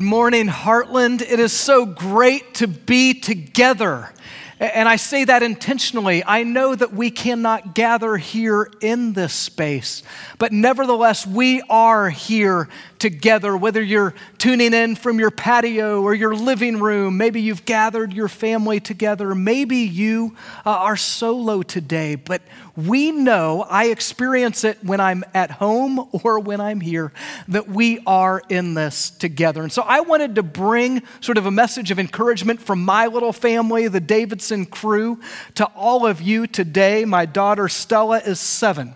morning, Heartland. It is so great to be together. And I say that intentionally. I know that we cannot gather here in this space, but nevertheless, we are here together, whether you're tuning in from your patio or your living room. Maybe you've gathered your family together. Maybe you uh, are solo today, but we know, I experience it when I'm at home or when I'm here, that we are in this together. And so I wanted to bring sort of a message of encouragement from my little family, the Davidson crew, to all of you today. My daughter Stella is seven.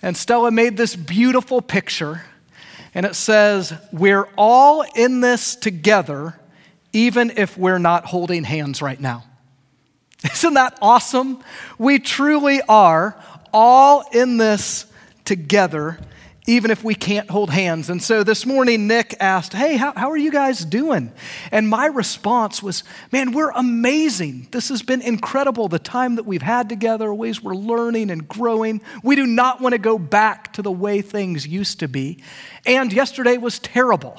And Stella made this beautiful picture, and it says, We're all in this together, even if we're not holding hands right now. Isn't that awesome? We truly are all in this together, even if we can't hold hands. And so this morning, Nick asked, Hey, how, how, are you guys doing? And my response was, Man, we're amazing. This has been incredible. The time that we've had together, ways we're learning and growing. We do not want to go back to the way things used to be. And yesterday was terrible.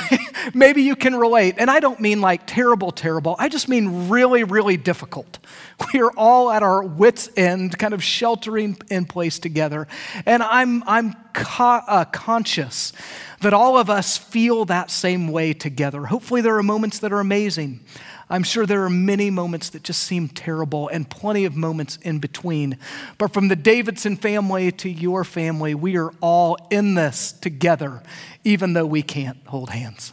Maybe you can relate. And I don't mean like terrible, terrible. I just mean really, really difficult. We are all at our wits' end, kind of sheltering in place together. And I'm, I'm co- uh, conscious that all of us feel that same way together. Hopefully, there are moments that are amazing. I'm sure there are many moments that just seem terrible and plenty of moments in between. But from the Davidson family to your family, we are all in this together, even though we can't hold hands.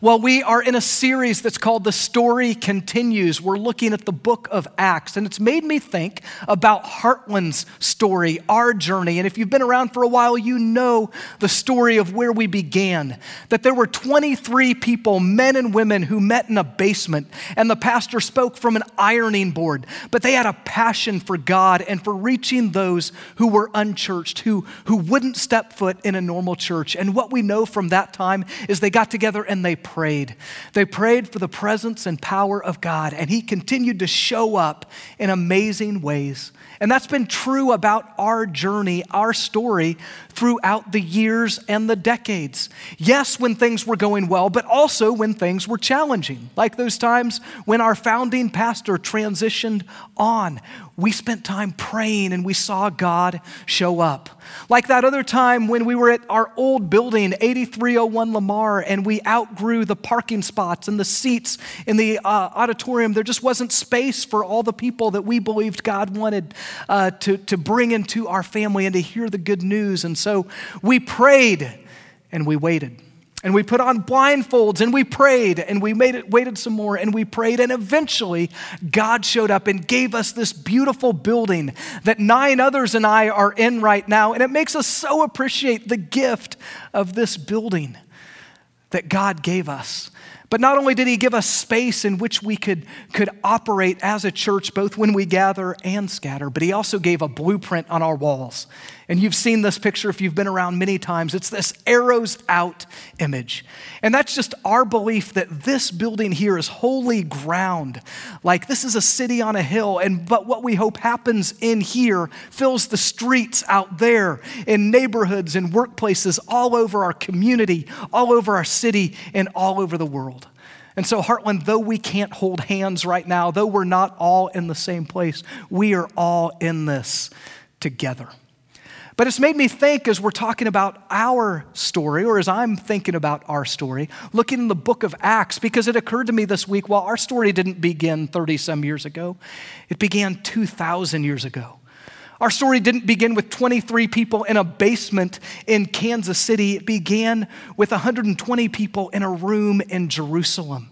Well, we are in a series that's called The Story Continues. We're looking at the book of Acts, and it's made me think about Heartland's story, our journey. And if you've been around for a while, you know the story of where we began. That there were 23 people, men and women, who met in a basement, and the pastor spoke from an ironing board. But they had a passion for God and for reaching those who were unchurched, who, who wouldn't step foot in a normal church. And what we know from that time is they got together and they they prayed. They prayed for the presence and power of God, and He continued to show up in amazing ways. And that's been true about our journey, our story throughout the years and the decades. Yes, when things were going well, but also when things were challenging, like those times when our founding pastor transitioned on we spent time praying and we saw God show up. Like that other time when we were at our old building, 8301 Lamar, and we outgrew the parking spots and the seats in the uh, auditorium. There just wasn't space for all the people that we believed God wanted uh, to, to bring into our family and to hear the good news. And so we prayed and we waited. And we put on blindfolds and we prayed and we made it, waited some more and we prayed. And eventually, God showed up and gave us this beautiful building that nine others and I are in right now. And it makes us so appreciate the gift of this building that God gave us. But not only did he give us space in which we could, could operate as a church, both when we gather and scatter, but he also gave a blueprint on our walls. And you've seen this picture if you've been around many times. It's this arrows out image. And that's just our belief that this building here is holy ground. Like this is a city on a hill. And but what we hope happens in here fills the streets out there in neighborhoods and workplaces all over our community, all over our city, and all over the world. And so, Heartland, though we can't hold hands right now, though we're not all in the same place, we are all in this together. But it's made me think as we're talking about our story, or as I'm thinking about our story, looking in the book of Acts, because it occurred to me this week well, our story didn't begin 30 some years ago, it began 2,000 years ago. Our story didn't begin with 23 people in a basement in Kansas City. It began with 120 people in a room in Jerusalem.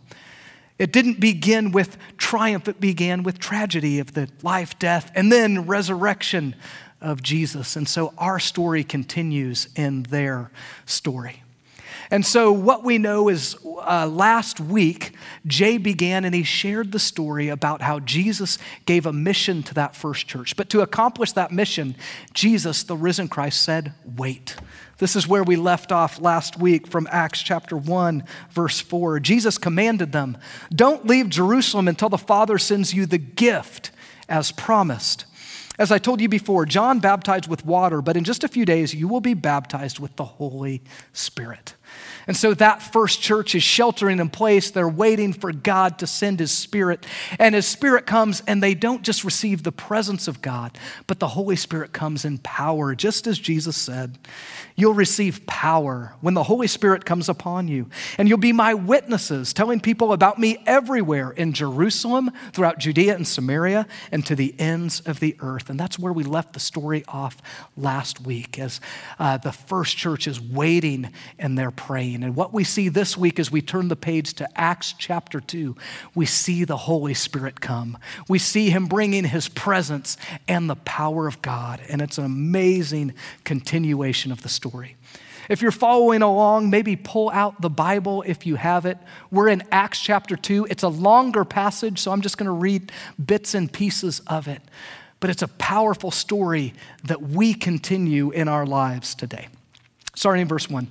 It didn't begin with triumph, it began with tragedy of the life, death, and then resurrection of Jesus. And so our story continues in their story. And so, what we know is uh, last week, Jay began and he shared the story about how Jesus gave a mission to that first church. But to accomplish that mission, Jesus, the risen Christ, said, Wait. This is where we left off last week from Acts chapter 1, verse 4. Jesus commanded them, Don't leave Jerusalem until the Father sends you the gift as promised. As I told you before, John baptized with water, but in just a few days you will be baptized with the Holy Spirit. And so that first church is sheltering in place. They're waiting for God to send His Spirit. And His Spirit comes, and they don't just receive the presence of God, but the Holy Spirit comes in power, just as Jesus said. You'll receive power when the Holy Spirit comes upon you. And you'll be my witnesses, telling people about me everywhere in Jerusalem, throughout Judea and Samaria, and to the ends of the earth. And that's where we left the story off last week, as uh, the first church is waiting and they're praying. And what we see this week as we turn the page to Acts chapter 2, we see the Holy Spirit come. We see him bringing his presence and the power of God. And it's an amazing continuation of the story. If you're following along, maybe pull out the Bible if you have it. We're in Acts chapter 2. It's a longer passage, so I'm just going to read bits and pieces of it. But it's a powerful story that we continue in our lives today. Starting in verse 1.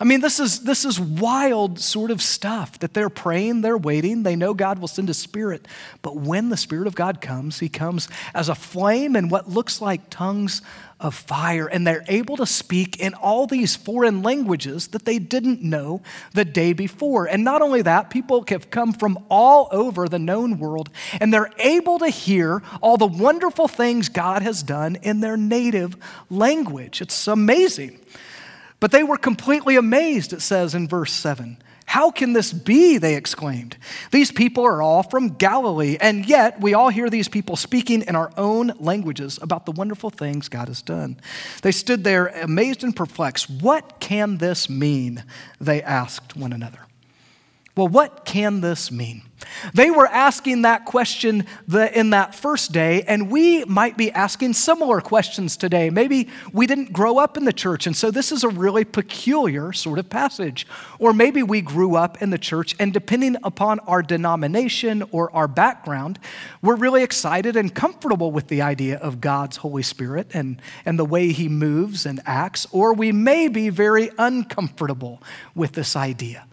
I mean, this is, this is wild sort of stuff that they're praying, they're waiting, they know God will send a spirit. But when the Spirit of God comes, He comes as a flame and what looks like tongues of fire. And they're able to speak in all these foreign languages that they didn't know the day before. And not only that, people have come from all over the known world and they're able to hear all the wonderful things God has done in their native language. It's amazing. But they were completely amazed, it says in verse 7. How can this be? They exclaimed. These people are all from Galilee, and yet we all hear these people speaking in our own languages about the wonderful things God has done. They stood there amazed and perplexed. What can this mean? They asked one another. Well, what can this mean? They were asking that question in that first day, and we might be asking similar questions today. Maybe we didn't grow up in the church, and so this is a really peculiar sort of passage. Or maybe we grew up in the church, and depending upon our denomination or our background, we're really excited and comfortable with the idea of God's Holy Spirit and, and the way He moves and acts. Or we may be very uncomfortable with this idea.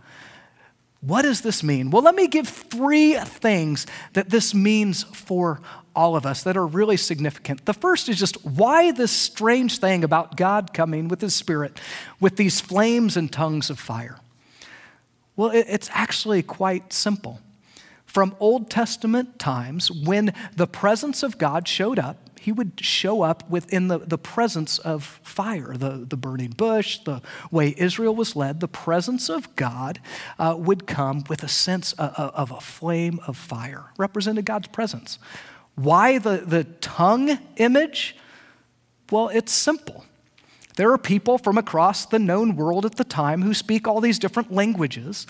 What does this mean? Well, let me give three things that this means for all of us that are really significant. The first is just why this strange thing about God coming with His Spirit with these flames and tongues of fire. Well, it's actually quite simple. From Old Testament times, when the presence of God showed up, he would show up within the, the presence of fire, the, the burning bush, the way Israel was led. The presence of God uh, would come with a sense of, of a flame of fire, represented God's presence. Why the, the tongue image? Well, it's simple. There are people from across the known world at the time who speak all these different languages,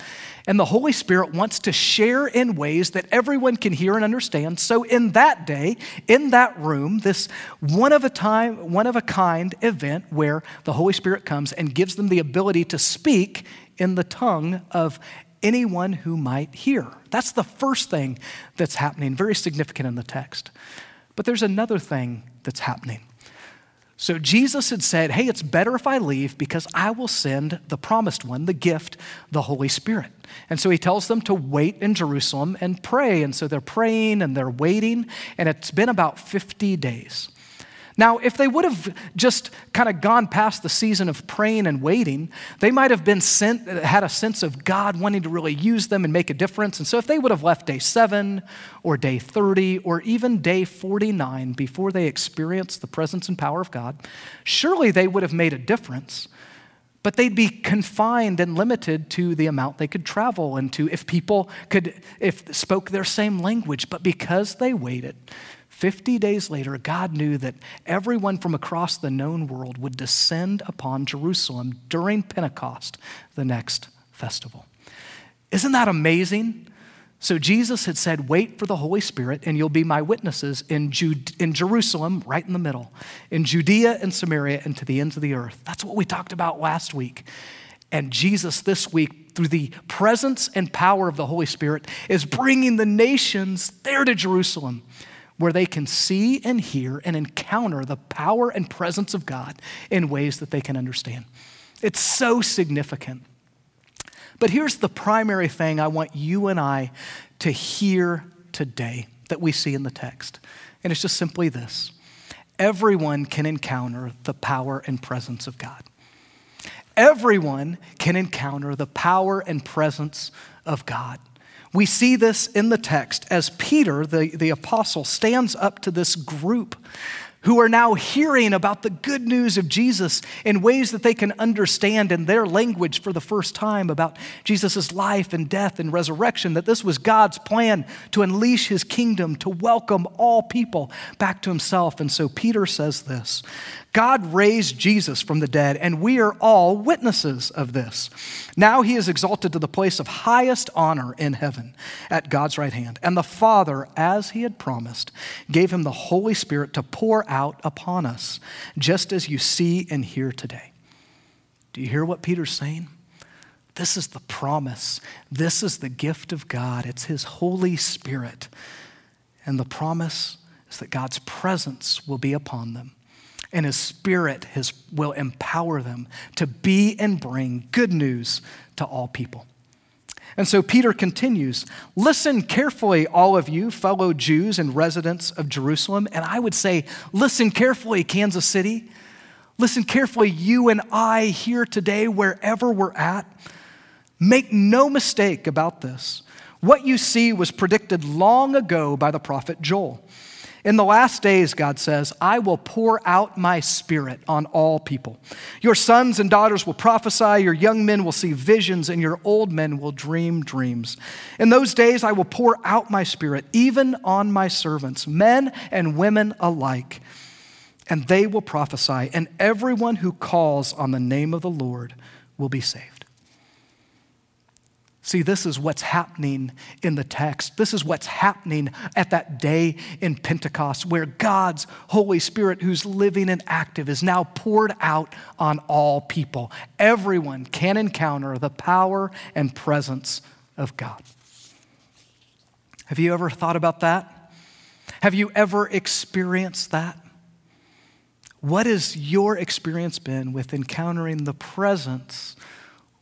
and the Holy Spirit wants to share in ways that everyone can hear and understand. So, in that day, in that room, this one of a time, one of a kind event where the Holy Spirit comes and gives them the ability to speak in the tongue of anyone who might hear. That's the first thing that's happening, very significant in the text. But there's another thing that's happening. So Jesus had said, Hey, it's better if I leave because I will send the promised one, the gift, the Holy Spirit. And so he tells them to wait in Jerusalem and pray. And so they're praying and they're waiting, and it's been about 50 days. Now, if they would have just kind of gone past the season of praying and waiting, they might have been sent, had a sense of God wanting to really use them and make a difference. And so, if they would have left day seven or day 30 or even day 49 before they experienced the presence and power of God, surely they would have made a difference. But they'd be confined and limited to the amount they could travel and to if people could if spoke their same language. But because they waited, 50 days later, God knew that everyone from across the known world would descend upon Jerusalem during Pentecost, the next festival. Isn't that amazing? So Jesus had said, Wait for the Holy Spirit, and you'll be my witnesses in, Jude- in Jerusalem, right in the middle, in Judea and Samaria, and to the ends of the earth. That's what we talked about last week. And Jesus, this week, through the presence and power of the Holy Spirit, is bringing the nations there to Jerusalem, where they can see and hear and encounter the power and presence of God in ways that they can understand. It's so significant. But here's the primary thing I want you and I to hear today that we see in the text. And it's just simply this everyone can encounter the power and presence of God. Everyone can encounter the power and presence of God. We see this in the text as Peter, the, the apostle, stands up to this group who are now hearing about the good news of Jesus in ways that they can understand in their language for the first time about Jesus' life and death and resurrection, that this was God's plan to unleash his kingdom, to welcome all people back to himself. And so Peter says this God raised Jesus from the dead, and we are all witnesses of this. Now he is exalted to the place of highest honor in heaven at God's right hand. And the Father, as he had promised, gave him the Holy Spirit to pour out upon us, just as you see and hear today. Do you hear what Peter's saying? This is the promise. This is the gift of God. It's his Holy Spirit. And the promise is that God's presence will be upon them and his spirit will empower them to be and bring good news to all people. And so Peter continues Listen carefully, all of you, fellow Jews and residents of Jerusalem. And I would say, Listen carefully, Kansas City. Listen carefully, you and I here today, wherever we're at. Make no mistake about this. What you see was predicted long ago by the prophet Joel. In the last days, God says, I will pour out my spirit on all people. Your sons and daughters will prophesy, your young men will see visions, and your old men will dream dreams. In those days, I will pour out my spirit, even on my servants, men and women alike, and they will prophesy, and everyone who calls on the name of the Lord will be saved. See, this is what's happening in the text. This is what's happening at that day in Pentecost, where God's Holy Spirit, who's living and active, is now poured out on all people. Everyone can encounter the power and presence of God. Have you ever thought about that? Have you ever experienced that? What has your experience been with encountering the presence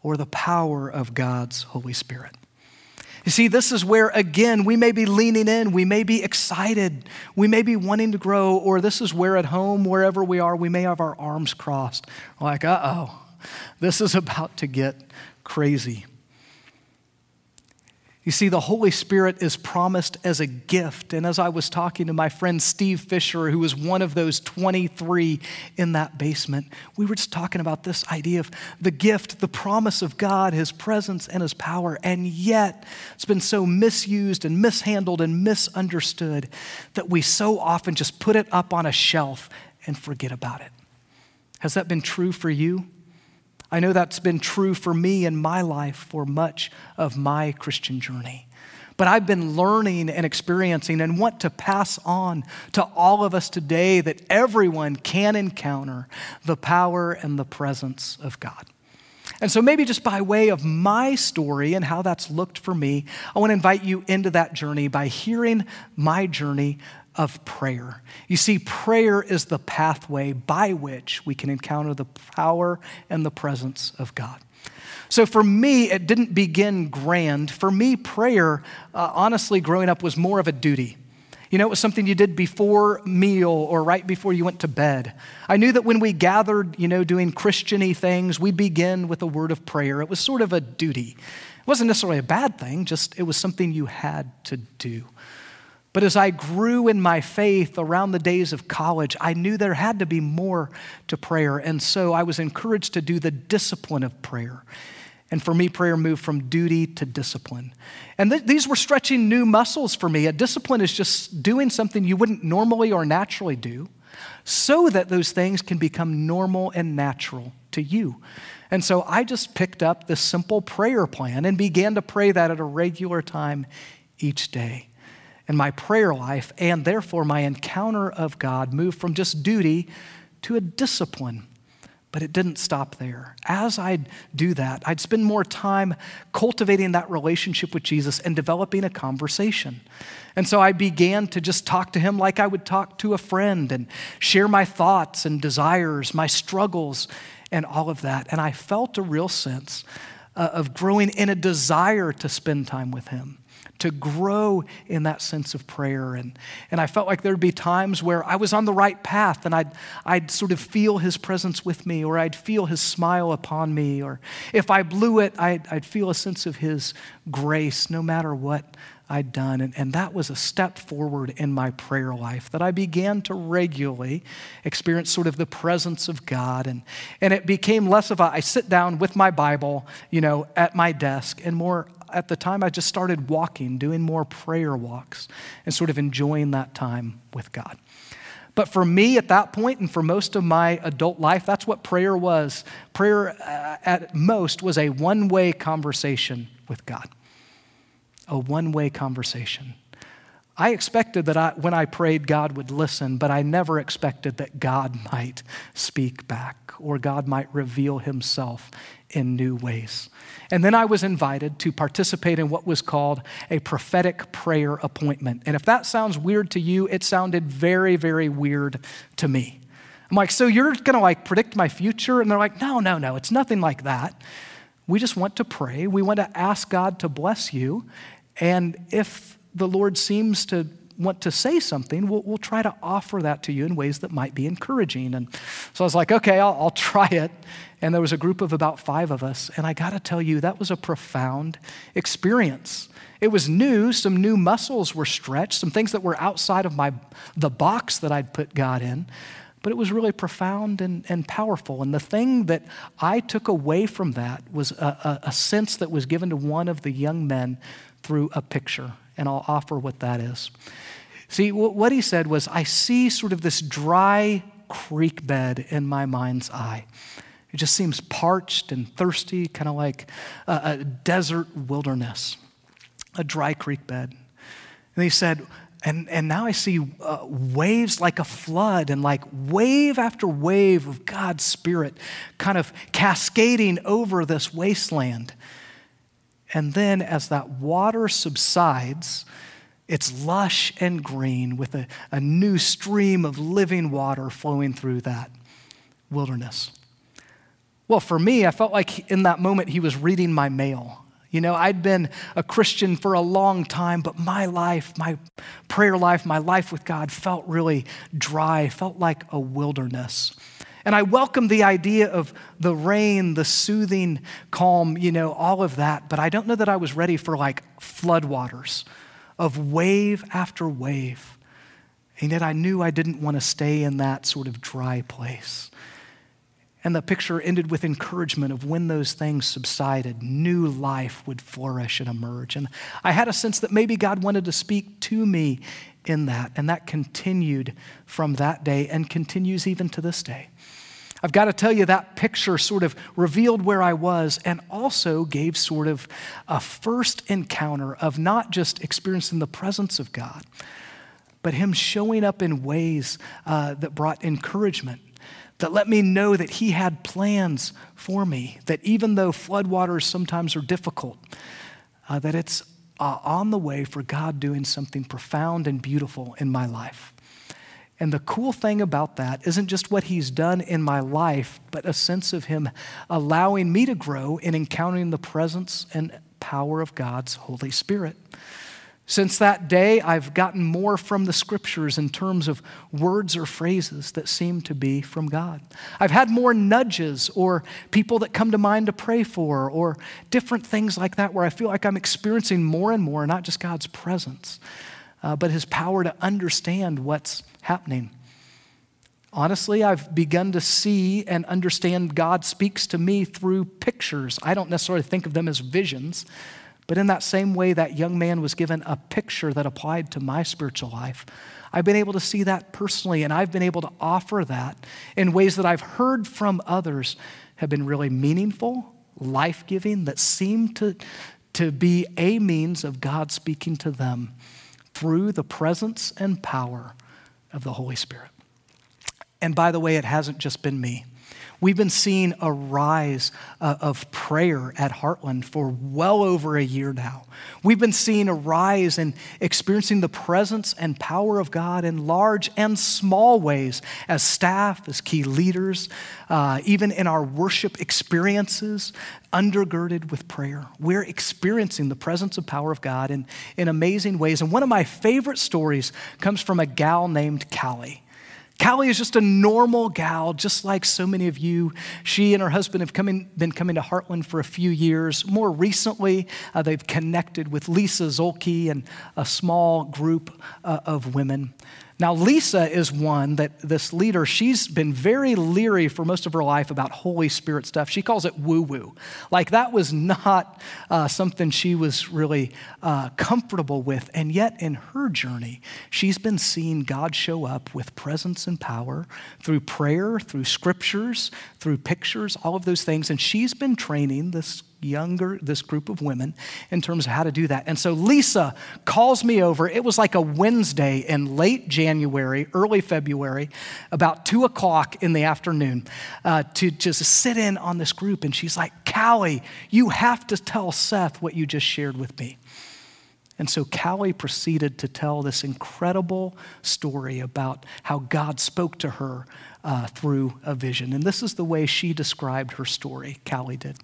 or the power of God's Holy Spirit. You see, this is where, again, we may be leaning in, we may be excited, we may be wanting to grow, or this is where at home, wherever we are, we may have our arms crossed, like, uh oh, this is about to get crazy. You see, the Holy Spirit is promised as a gift. And as I was talking to my friend Steve Fisher, who was one of those 23 in that basement, we were just talking about this idea of the gift, the promise of God, His presence and His power. And yet, it's been so misused and mishandled and misunderstood that we so often just put it up on a shelf and forget about it. Has that been true for you? I know that's been true for me in my life for much of my Christian journey. But I've been learning and experiencing and want to pass on to all of us today that everyone can encounter the power and the presence of God. And so, maybe just by way of my story and how that's looked for me, I want to invite you into that journey by hearing my journey of prayer. You see, prayer is the pathway by which we can encounter the power and the presence of God. So for me, it didn't begin grand. For me, prayer, uh, honestly, growing up was more of a duty. You know, it was something you did before meal or right before you went to bed. I knew that when we gathered, you know, doing Christiany things, we'd begin with a word of prayer. It was sort of a duty. It wasn't necessarily a bad thing, just it was something you had to do. But as I grew in my faith around the days of college, I knew there had to be more to prayer. And so I was encouraged to do the discipline of prayer. And for me, prayer moved from duty to discipline. And th- these were stretching new muscles for me. A discipline is just doing something you wouldn't normally or naturally do so that those things can become normal and natural to you. And so I just picked up this simple prayer plan and began to pray that at a regular time each day. And my prayer life and therefore my encounter of God moved from just duty to a discipline. But it didn't stop there. As I'd do that, I'd spend more time cultivating that relationship with Jesus and developing a conversation. And so I began to just talk to him like I would talk to a friend and share my thoughts and desires, my struggles, and all of that. And I felt a real sense uh, of growing in a desire to spend time with him to grow in that sense of prayer. And, and I felt like there'd be times where I was on the right path and I'd, I'd sort of feel his presence with me, or I'd feel his smile upon me, or if I blew it, I'd, I'd feel a sense of his grace no matter what I'd done. And, and that was a step forward in my prayer life that I began to regularly experience sort of the presence of God. And, and it became less of a, I sit down with my Bible, you know, at my desk, and more at the time I just started walking, doing more prayer walks, and sort of enjoying that time with God. But for me at that point, and for most of my adult life, that's what prayer was. Prayer, uh, at most, was a one way conversation with God a one way conversation. I expected that I, when I prayed, God would listen, but I never expected that God might speak back or God might reveal himself in new ways. And then I was invited to participate in what was called a prophetic prayer appointment. And if that sounds weird to you, it sounded very, very weird to me. I'm like, so you're gonna like predict my future? And they're like, no, no, no, it's nothing like that. We just want to pray. We want to ask God to bless you. And if the Lord seems to want to say something, we'll, we'll, try to offer that to you in ways that might be encouraging. And so I was like, okay, I'll, I'll try it. And there was a group of about five of us. And I got to tell you, that was a profound experience. It was new. Some new muscles were stretched, some things that were outside of my, the box that I'd put God in. But it was really profound and, and powerful. And the thing that I took away from that was a, a, a sense that was given to one of the young men through a picture, and I'll offer what that is. See, what he said was, I see sort of this dry creek bed in my mind's eye. It just seems parched and thirsty, kind of like a, a desert wilderness, a dry creek bed. And he said, and, and now I see uh, waves like a flood and like wave after wave of God's Spirit kind of cascading over this wasteland. And then as that water subsides, it's lush and green with a, a new stream of living water flowing through that wilderness. Well, for me, I felt like in that moment he was reading my mail. You know, I'd been a Christian for a long time, but my life, my prayer life, my life with God felt really dry, felt like a wilderness. And I welcome the idea of the rain, the soothing calm, you know, all of that. But I don't know that I was ready for like floodwaters of wave after wave. And yet I knew I didn't want to stay in that sort of dry place. And the picture ended with encouragement of when those things subsided, new life would flourish and emerge. And I had a sense that maybe God wanted to speak to me in that. And that continued from that day and continues even to this day. I've got to tell you, that picture sort of revealed where I was and also gave sort of a first encounter of not just experiencing the presence of God, but Him showing up in ways uh, that brought encouragement, that let me know that He had plans for me, that even though floodwaters sometimes are difficult, uh, that it's uh, on the way for God doing something profound and beautiful in my life. And the cool thing about that isn't just what he's done in my life, but a sense of him allowing me to grow in encountering the presence and power of God's Holy Spirit. Since that day, I've gotten more from the scriptures in terms of words or phrases that seem to be from God. I've had more nudges or people that come to mind to pray for or different things like that where I feel like I'm experiencing more and more, not just God's presence, uh, but his power to understand what's happening. Honestly, I've begun to see and understand God speaks to me through pictures. I don't necessarily think of them as visions, but in that same way that young man was given a picture that applied to my spiritual life, I've been able to see that personally, and I've been able to offer that in ways that I've heard from others have been really meaningful, life giving, that seem to, to be a means of God speaking to them through the presence and power of the Holy Spirit. And by the way, it hasn't just been me. We've been seeing a rise uh, of prayer at Heartland for well over a year now. We've been seeing a rise and experiencing the presence and power of God in large and small ways as staff, as key leaders, uh, even in our worship experiences, undergirded with prayer. We're experiencing the presence and power of God in, in amazing ways. And one of my favorite stories comes from a gal named Callie. Callie is just a normal gal, just like so many of you. She and her husband have come in, been coming to Heartland for a few years. More recently, uh, they've connected with Lisa Zolke and a small group uh, of women. Now, Lisa is one that this leader, she's been very leery for most of her life about Holy Spirit stuff. She calls it woo woo. Like that was not uh, something she was really uh, comfortable with. And yet, in her journey, she's been seeing God show up with presence and power through prayer, through scriptures, through pictures, all of those things. And she's been training this younger, this group of women, in terms of how to do that. And so Lisa calls me over. It was like a Wednesday in late January, early February, about two o'clock in the afternoon, uh, to just sit in on this group. And she's like, Callie, you have to tell Seth what you just shared with me. And so Callie proceeded to tell this incredible story about how God spoke to her uh, through a vision. And this is the way she described her story, Callie did.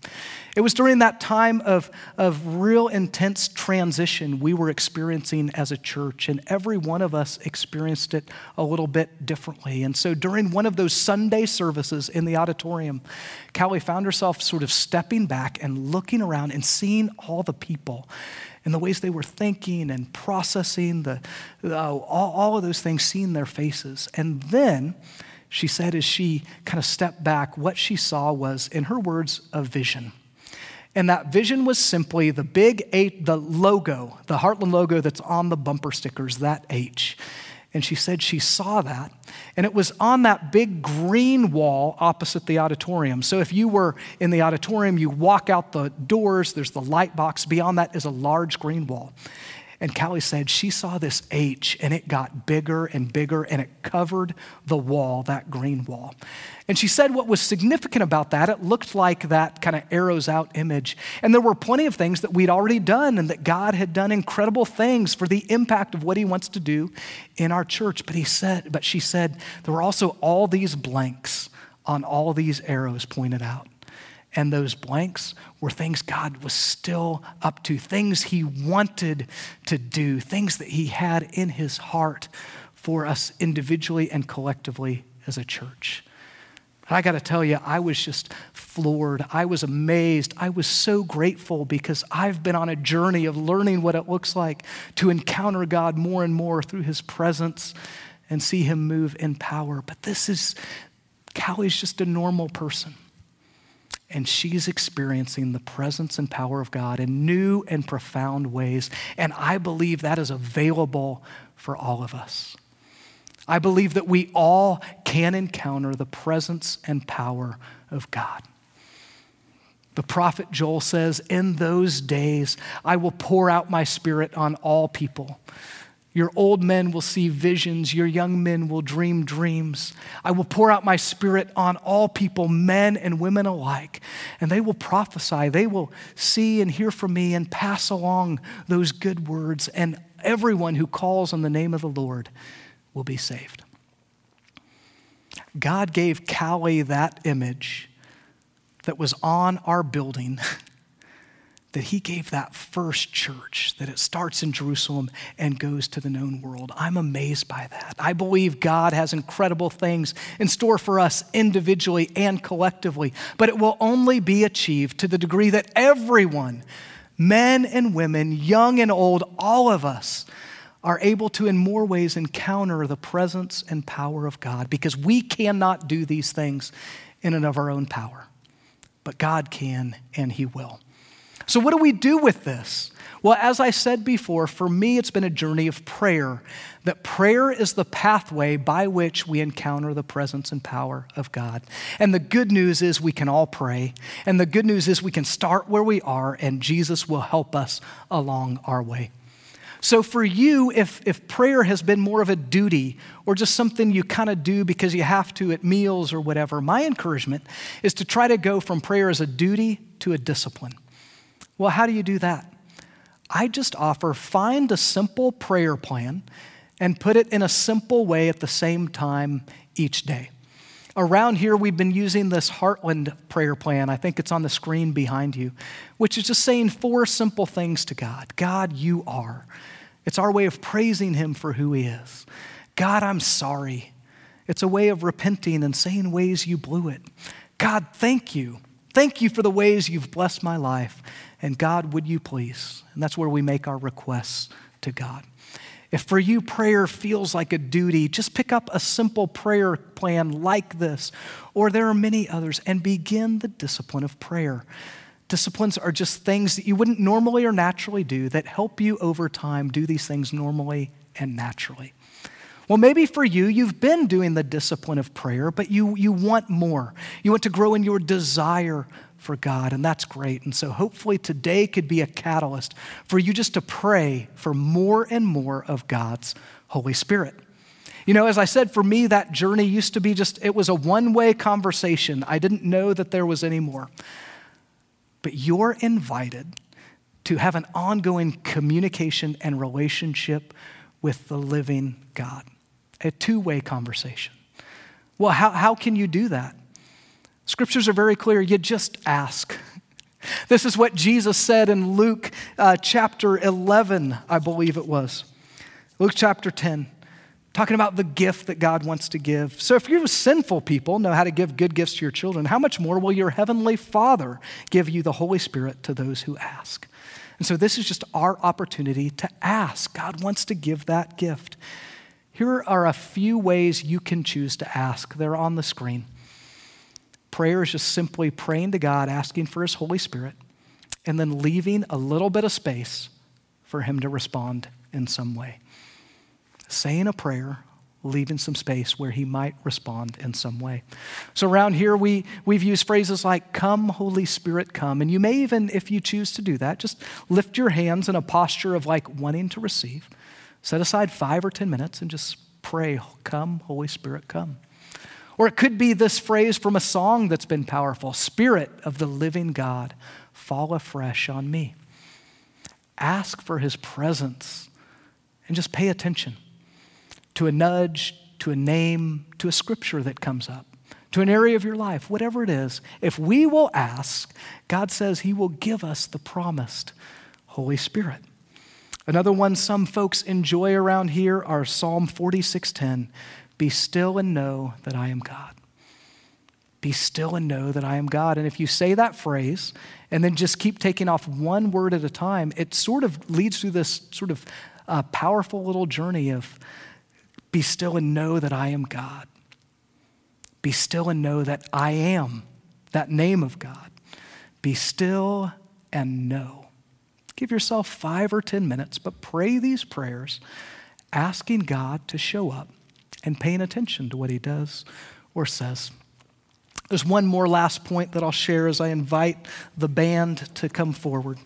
It was during that time of, of real intense transition we were experiencing as a church, and every one of us experienced it a little bit differently. And so during one of those Sunday services in the auditorium, Callie found herself sort of stepping back and looking around and seeing all the people and the ways they were thinking and processing the, uh, all, all of those things, seeing their faces. And then, she said as she kind of stepped back, what she saw was, in her words, a vision. And that vision was simply the big eight, the logo, the Heartland logo that's on the bumper stickers, that H. And she said she saw that. And it was on that big green wall opposite the auditorium. So if you were in the auditorium, you walk out the doors, there's the light box. Beyond that is a large green wall. And Callie said she saw this H and it got bigger and bigger and it covered the wall, that green wall. And she said what was significant about that, it looked like that kind of arrows out image. And there were plenty of things that we'd already done and that God had done incredible things for the impact of what he wants to do in our church. But he said, but she said there were also all these blanks on all these arrows pointed out. And those blanks were things God was still up to, things He wanted to do, things that He had in His heart for us individually and collectively as a church. I got to tell you, I was just floored. I was amazed. I was so grateful because I've been on a journey of learning what it looks like to encounter God more and more through His presence and see Him move in power. But this is, Callie's just a normal person and she's experiencing the presence and power of God in new and profound ways. And I believe that is available for all of us. I believe that we all can encounter the presence and power of God. The prophet Joel says, In those days, I will pour out my spirit on all people. Your old men will see visions, your young men will dream dreams. I will pour out my spirit on all people, men and women alike, and they will prophesy. They will see and hear from me and pass along those good words, and everyone who calls on the name of the Lord will be saved. God gave Callie that image that was on our building that he gave that first church, that it starts in Jerusalem and goes to the known world. I'm amazed by that. I believe God has incredible things in store for us individually and collectively, but it will only be achieved to the degree that everyone, men and women, young and old, all of us, are able to, in more ways, encounter the presence and power of God because we cannot do these things in and of our own power. But God can, and He will. So, what do we do with this? Well, as I said before, for me, it's been a journey of prayer. That prayer is the pathway by which we encounter the presence and power of God. And the good news is we can all pray. And the good news is we can start where we are, and Jesus will help us along our way. So, for you, if, if prayer has been more of a duty or just something you kind of do because you have to at meals or whatever, my encouragement is to try to go from prayer as a duty to a discipline. Well, how do you do that? I just offer find a simple prayer plan and put it in a simple way at the same time each day. Around here, we've been using this Heartland prayer plan. I think it's on the screen behind you, which is just saying four simple things to God God, you are. It's our way of praising Him for who He is. God, I'm sorry. It's a way of repenting and saying ways you blew it. God, thank you. Thank you for the ways you've blessed my life. And God, would you please? And that's where we make our requests to God. If for you prayer feels like a duty, just pick up a simple prayer plan like this, or there are many others, and begin the discipline of prayer. Disciplines are just things that you wouldn't normally or naturally do that help you over time do these things normally and naturally. Well, maybe for you, you've been doing the discipline of prayer, but you, you want more. You want to grow in your desire for God, and that's great. And so hopefully today could be a catalyst for you just to pray for more and more of God's Holy Spirit. You know, as I said, for me, that journey used to be just, it was a one way conversation. I didn't know that there was any more. But you're invited to have an ongoing communication and relationship with the living God, a two way conversation. Well, how, how can you do that? Scriptures are very clear. You just ask. This is what Jesus said in Luke uh, chapter 11, I believe it was. Luke chapter 10, talking about the gift that God wants to give. So, if you sinful people know how to give good gifts to your children, how much more will your heavenly Father give you the Holy Spirit to those who ask? And so, this is just our opportunity to ask. God wants to give that gift. Here are a few ways you can choose to ask. They're on the screen. Prayer is just simply praying to God, asking for His Holy Spirit, and then leaving a little bit of space for Him to respond in some way. Saying a prayer, leaving some space where He might respond in some way. So, around here, we, we've used phrases like, Come, Holy Spirit, come. And you may even, if you choose to do that, just lift your hands in a posture of like wanting to receive. Set aside five or 10 minutes and just pray, Come, Holy Spirit, come. Or it could be this phrase from a song that's been powerful Spirit of the living God, fall afresh on me. Ask for his presence and just pay attention to a nudge, to a name, to a scripture that comes up, to an area of your life, whatever it is. If we will ask, God says he will give us the promised Holy Spirit. Another one some folks enjoy around here are Psalm 46:10. Be still and know that I am God. Be still and know that I am God. And if you say that phrase and then just keep taking off one word at a time, it sort of leads through this sort of uh, powerful little journey of be still and know that I am God. Be still and know that I am, that name of God. Be still and know. Give yourself five or 10 minutes, but pray these prayers, asking God to show up and paying attention to what he does or says. There's one more last point that I'll share as I invite the band to come forward.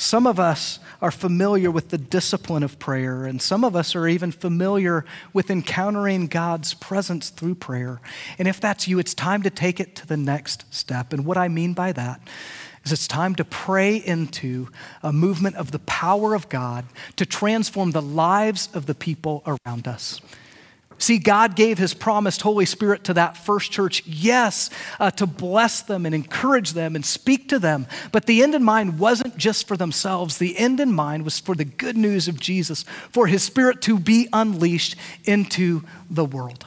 Some of us are familiar with the discipline of prayer, and some of us are even familiar with encountering God's presence through prayer. And if that's you, it's time to take it to the next step. And what I mean by that is it's time to pray into a movement of the power of God to transform the lives of the people around us. See, God gave his promised Holy Spirit to that first church, yes, uh, to bless them and encourage them and speak to them. But the end in mind wasn't just for themselves, the end in mind was for the good news of Jesus, for his Spirit to be unleashed into the world.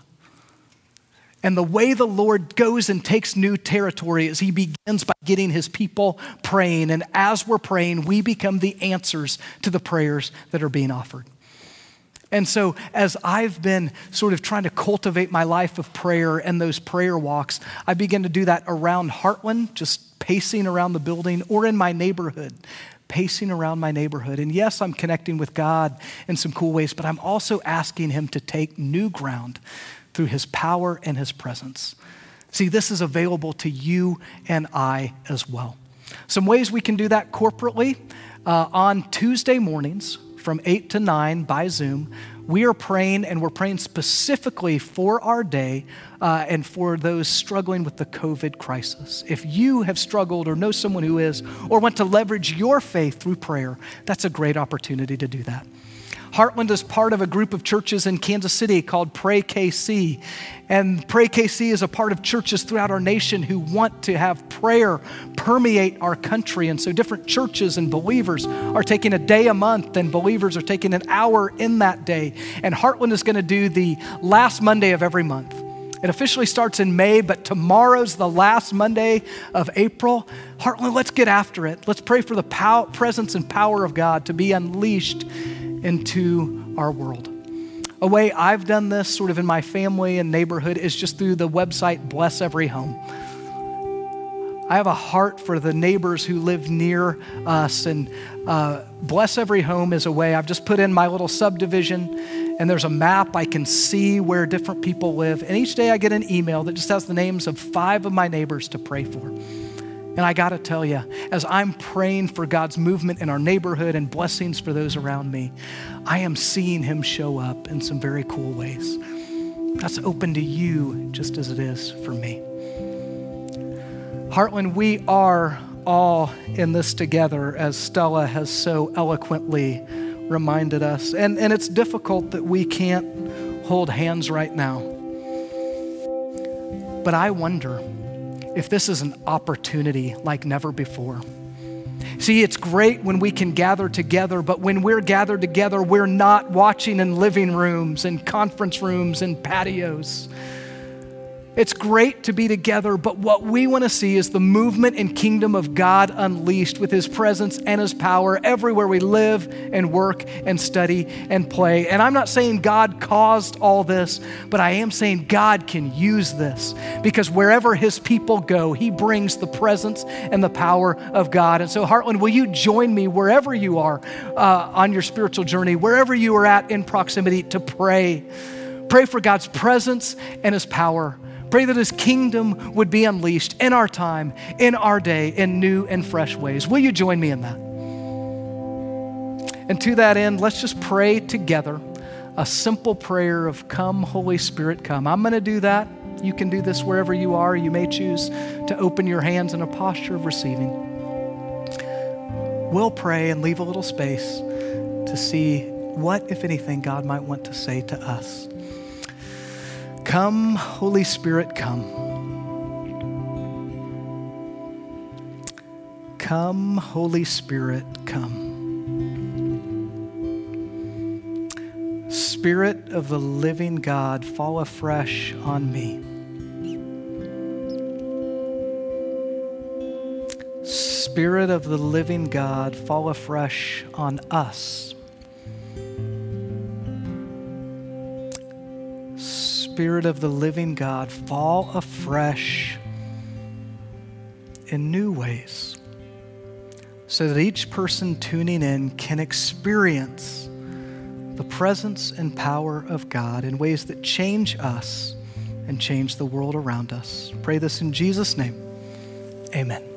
And the way the Lord goes and takes new territory is he begins by getting his people praying. And as we're praying, we become the answers to the prayers that are being offered. And so, as I've been sort of trying to cultivate my life of prayer and those prayer walks, I begin to do that around Heartland, just pacing around the building, or in my neighborhood, pacing around my neighborhood. And yes, I'm connecting with God in some cool ways, but I'm also asking Him to take new ground through His power and His presence. See, this is available to you and I as well. Some ways we can do that corporately uh, on Tuesday mornings from 8 to 9 by Zoom. We are praying, and we're praying specifically for our day uh, and for those struggling with the COVID crisis. If you have struggled or know someone who is, or want to leverage your faith through prayer, that's a great opportunity to do that. Heartland is part of a group of churches in Kansas City called Pray KC. And Pray KC is a part of churches throughout our nation who want to have prayer permeate our country. And so different churches and believers are taking a day a month, and believers are taking an hour in that day. And Heartland is going to do the last Monday of every month. It officially starts in May, but tomorrow's the last Monday of April. Heartland, let's get after it. Let's pray for the pow- presence and power of God to be unleashed into our world. A way I've done this sort of in my family and neighborhood is just through the website Bless Every Home. I have a heart for the neighbors who live near us, and uh, Bless Every Home is a way I've just put in my little subdivision, and there's a map I can see where different people live. And each day I get an email that just has the names of five of my neighbors to pray for. And I got to tell you, as I'm praying for God's movement in our neighborhood and blessings for those around me, I am seeing Him show up in some very cool ways. That's open to you just as it is for me. Heartland, we are all in this together, as Stella has so eloquently reminded us. And, and it's difficult that we can't hold hands right now. But I wonder if this is an opportunity like never before. See, it's great when we can gather together, but when we're gathered together, we're not watching in living rooms and conference rooms and patios. It's great to be together, but what we want to see is the movement and kingdom of God unleashed with His presence and His power everywhere we live and work and study and play. And I'm not saying God caused all this, but I am saying God can use this because wherever His people go, He brings the presence and the power of God. And so, Heartland, will you join me wherever you are uh, on your spiritual journey, wherever you are at in proximity, to pray? Pray for God's presence and His power. Pray that His kingdom would be unleashed in our time, in our day, in new and fresh ways. Will you join me in that? And to that end, let's just pray together a simple prayer of Come, Holy Spirit, come. I'm going to do that. You can do this wherever you are. You may choose to open your hands in a posture of receiving. We'll pray and leave a little space to see what, if anything, God might want to say to us. Come, Holy Spirit, come. Come, Holy Spirit, come. Spirit of the living God, fall afresh on me. Spirit of the living God, fall afresh on us. Spirit of the living God, fall afresh in new ways so that each person tuning in can experience the presence and power of God in ways that change us and change the world around us. Pray this in Jesus' name. Amen.